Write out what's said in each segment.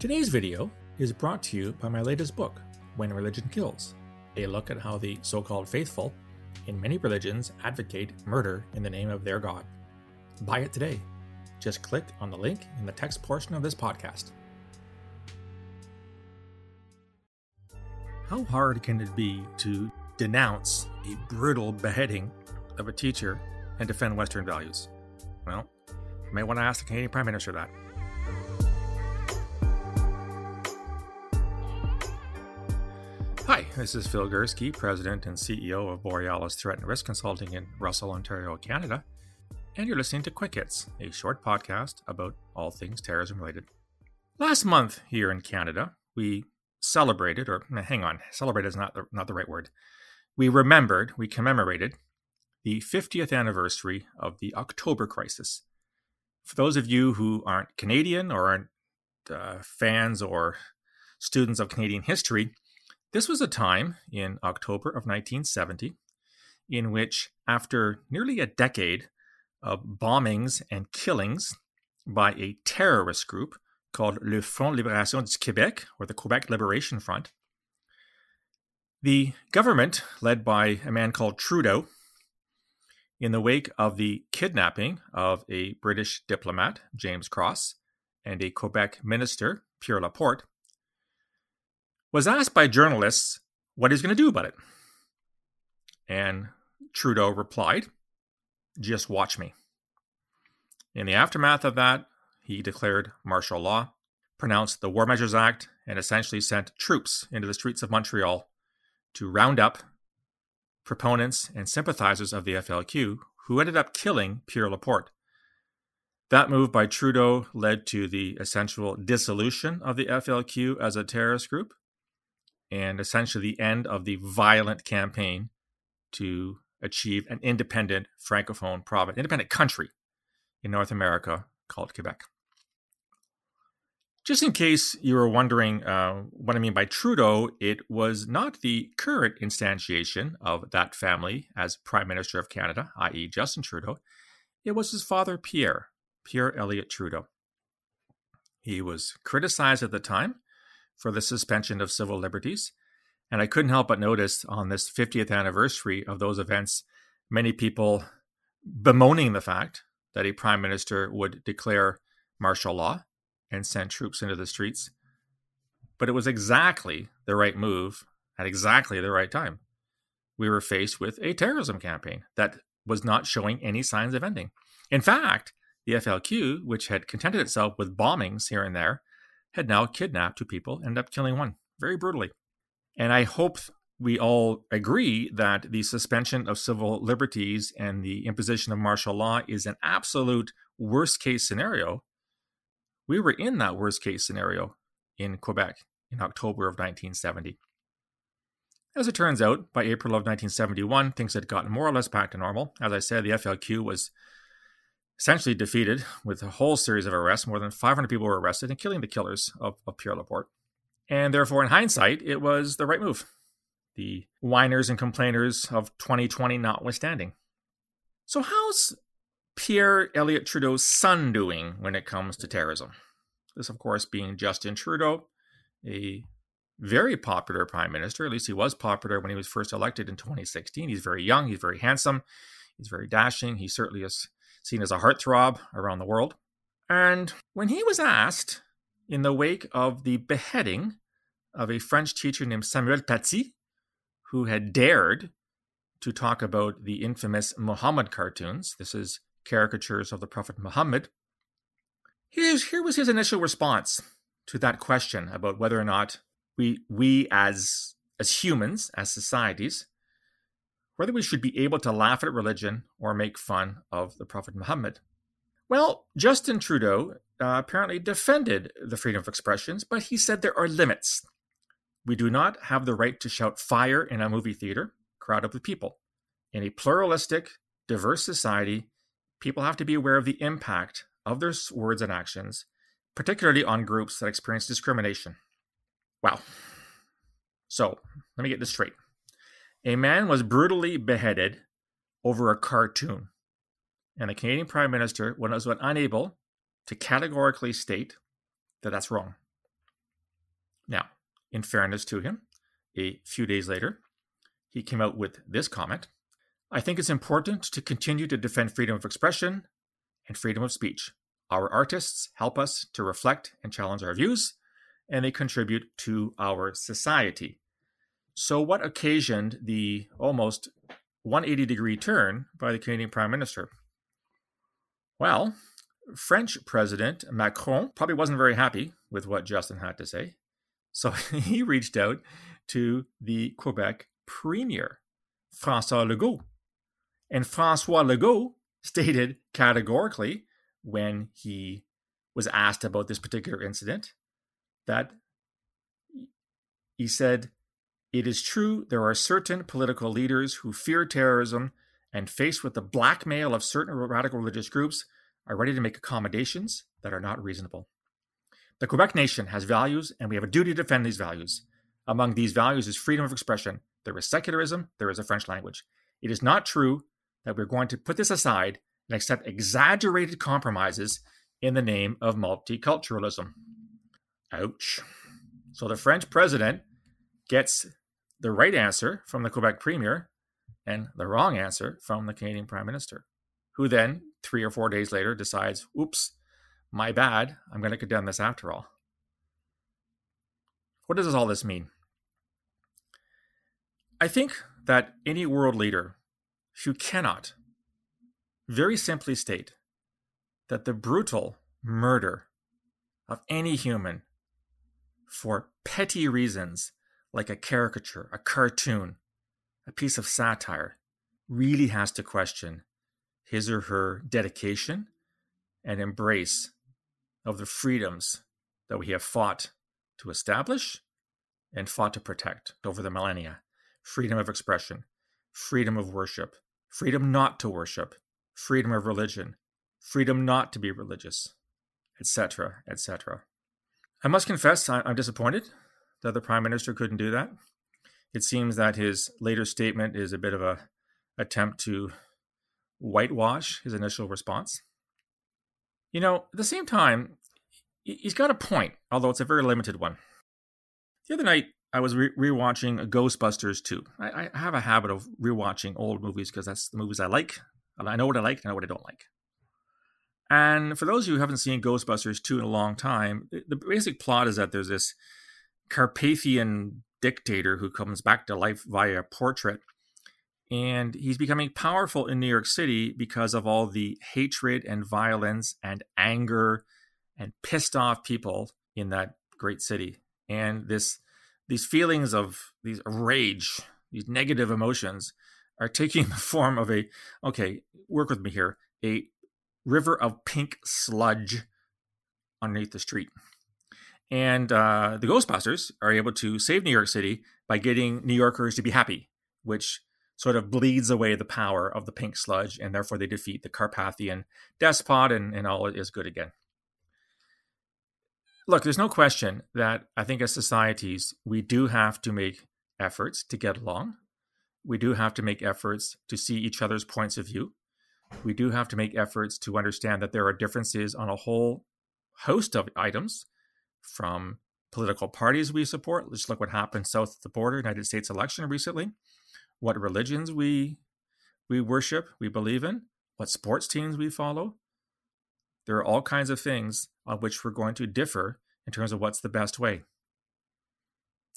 Today's video is brought to you by my latest book, When Religion Kills, a look at how the so called faithful in many religions advocate murder in the name of their God. Buy it today. Just click on the link in the text portion of this podcast. How hard can it be to denounce a brutal beheading of a teacher and defend Western values? Well, you may want to ask the Canadian Prime Minister that. This is Phil Gurski, President and CEO of Borealis Threat and Risk Consulting in Russell, Ontario, Canada, and you're listening to Quick Hits, a short podcast about all things terrorism related. Last month here in Canada, we celebrated, or hang on, celebrate is not the, not the right word. We remembered, we commemorated the 50th anniversary of the October Crisis. For those of you who aren't Canadian or aren't uh, fans or students of Canadian history, this was a time in October of 1970 in which, after nearly a decade of bombings and killings by a terrorist group called Le Front Libération du Québec, or the Quebec Liberation Front, the government, led by a man called Trudeau, in the wake of the kidnapping of a British diplomat, James Cross, and a Quebec minister, Pierre Laporte, was asked by journalists what he's going to do about it. And Trudeau replied, Just watch me. In the aftermath of that, he declared martial law, pronounced the War Measures Act, and essentially sent troops into the streets of Montreal to round up proponents and sympathizers of the FLQ who ended up killing Pierre Laporte. That move by Trudeau led to the essential dissolution of the FLQ as a terrorist group and essentially the end of the violent campaign to achieve an independent francophone province, independent country in North America called Quebec. Just in case you were wondering uh, what I mean by Trudeau, it was not the current instantiation of that family as Prime Minister of Canada, i.e., Justin Trudeau. It was his father, Pierre, Pierre Elliott Trudeau. He was criticized at the time for the suspension of civil liberties. And I couldn't help but notice on this 50th anniversary of those events, many people bemoaning the fact that a prime minister would declare martial law and send troops into the streets. But it was exactly the right move at exactly the right time. We were faced with a terrorism campaign that was not showing any signs of ending. In fact, the FLQ, which had contented itself with bombings here and there, had now kidnapped two people, ended up killing one very brutally. And I hope we all agree that the suspension of civil liberties and the imposition of martial law is an absolute worst case scenario. We were in that worst case scenario in Quebec in October of 1970. As it turns out, by April of 1971, things had gotten more or less back to normal. As I said, the FLQ was essentially defeated with a whole series of arrests. More than 500 people were arrested, and killing the killers of, of Pierre Laporte. And therefore, in hindsight, it was the right move. The whiners and complainers of 2020 notwithstanding. So, how's Pierre Elliott Trudeau's son doing when it comes to terrorism? This, of course, being Justin Trudeau, a very popular prime minister. At least he was popular when he was first elected in 2016. He's very young, he's very handsome, he's very dashing. He certainly is seen as a heartthrob around the world. And when he was asked in the wake of the beheading of a French teacher named Samuel Paty, who had dared to talk about the infamous Muhammad cartoons, this is caricatures of the Prophet Muhammad, here's, here was his initial response to that question about whether or not we, we as, as humans, as societies, whether we should be able to laugh at religion or make fun of the Prophet Muhammad. Well, Justin Trudeau uh, apparently defended the freedom of expressions, but he said there are limits. We do not have the right to shout fire in a movie theater, crowded with people. In a pluralistic, diverse society, people have to be aware of the impact of their words and actions, particularly on groups that experience discrimination. Wow. So, let me get this straight. A man was brutally beheaded over a cartoon, and the Canadian Prime Minister was unable to categorically state that that's wrong. Now, in fairness to him, a few days later, he came out with this comment I think it's important to continue to defend freedom of expression and freedom of speech. Our artists help us to reflect and challenge our views, and they contribute to our society. So, what occasioned the almost 180 degree turn by the Canadian Prime Minister? Well, French President Macron probably wasn't very happy with what Justin had to say. So he reached out to the Quebec Premier, Francois Legault. And Francois Legault stated categorically when he was asked about this particular incident that he said, It is true there are certain political leaders who fear terrorism and, faced with the blackmail of certain radical religious groups, are ready to make accommodations that are not reasonable. The Quebec nation has values, and we have a duty to defend these values. Among these values is freedom of expression. There is secularism, there is a French language. It is not true that we're going to put this aside and accept exaggerated compromises in the name of multiculturalism. Ouch. So the French president gets the right answer from the Quebec premier and the wrong answer from the Canadian prime minister, who then, three or four days later, decides, oops, my bad, I'm going to condemn this after all. What does all this mean? I think that any world leader who cannot very simply state that the brutal murder of any human for petty reasons like a caricature, a cartoon, a piece of satire, really has to question his or her dedication and embrace of the freedoms that we have fought to establish and fought to protect over the millennia freedom of expression, freedom of worship, freedom not to worship, freedom of religion, freedom not to be religious, etc., etc. I must confess, I'm disappointed that the prime minister couldn't do that. It seems that his later statement is a bit of a attempt to whitewash his initial response. You know, at the same time, he's got a point, although it's a very limited one. The other night, I was re- rewatching Ghostbusters 2. I, I have a habit of rewatching old movies because that's the movies I like. I know what I like and I know what I don't like. And for those of you who haven't seen Ghostbusters 2 in a long time, the basic plot is that there's this Carpathian dictator who comes back to life via portrait. And he's becoming powerful in New York City because of all the hatred and violence and anger and pissed off people in that great city. And this these feelings of these rage, these negative emotions are taking the form of a okay, work with me here, a river of pink sludge underneath the street. And uh, the Ghostbusters are able to save New York City by getting New Yorkers to be happy, which sort of bleeds away the power of the pink sludge, and therefore they defeat the Carpathian despot, and, and all is good again. Look, there's no question that I think as societies, we do have to make efforts to get along. We do have to make efforts to see each other's points of view. We do have to make efforts to understand that there are differences on a whole host of items from political parties we support. Let's look what happened south of the border, United States election recently. What religions we we worship, we believe in, what sports teams we follow. There are all kinds of things on which we're going to differ in terms of what's the best way.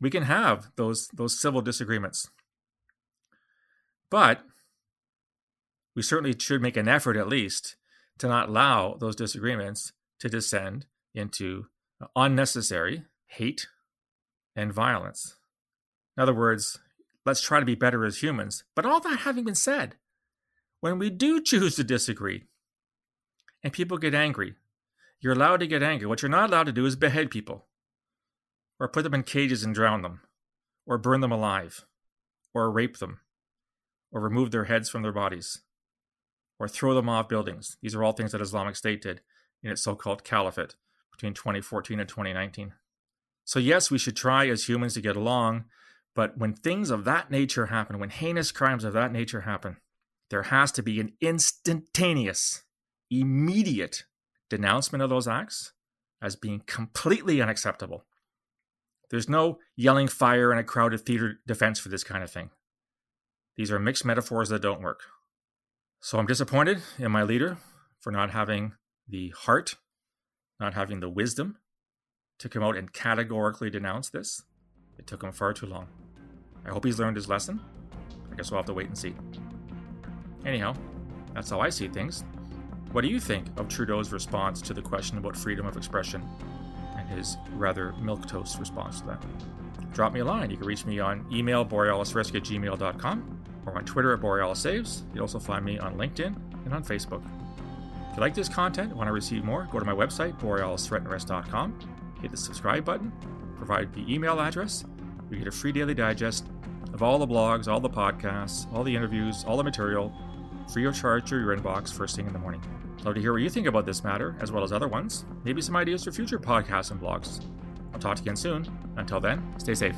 We can have those those civil disagreements. But we certainly should make an effort at least to not allow those disagreements to descend into unnecessary hate and violence. In other words, let's try to be better as humans. But all that having been said, when we do choose to disagree and people get angry, you're allowed to get angry. What you're not allowed to do is behead people, or put them in cages and drown them, or burn them alive, or rape them, or remove their heads from their bodies, or throw them off buildings. These are all things that Islamic State did in its so called caliphate between 2014 and 2019. So, yes, we should try as humans to get along, but when things of that nature happen, when heinous crimes of that nature happen, there has to be an instantaneous, immediate denouncement of those acts as being completely unacceptable. There's no yelling fire in a crowded theater defense for this kind of thing. These are mixed metaphors that don't work. So I'm disappointed in my leader for not having the heart, not having the wisdom to come out and categorically denounce this. It took him far too long. I hope he's learned his lesson. I guess we'll have to wait and see. Anyhow, that's how I see things. What do you think of Trudeau's response to the question about freedom of expression and his rather milquetoast response to that? Drop me a line. You can reach me on email gmail.com or on Twitter at borealisaves. You'll also find me on LinkedIn and on Facebook. If you like this content and want to receive more, go to my website, borealisthreatandrisk.com, hit the subscribe button, provide the email address. You get a free daily digest of all the blogs, all the podcasts, all the interviews, all the material, free of charge to your inbox first thing in the morning. Love to hear what you think about this matter, as well as other ones. Maybe some ideas for future podcasts and blogs. I'll talk to you again soon. Until then, stay safe.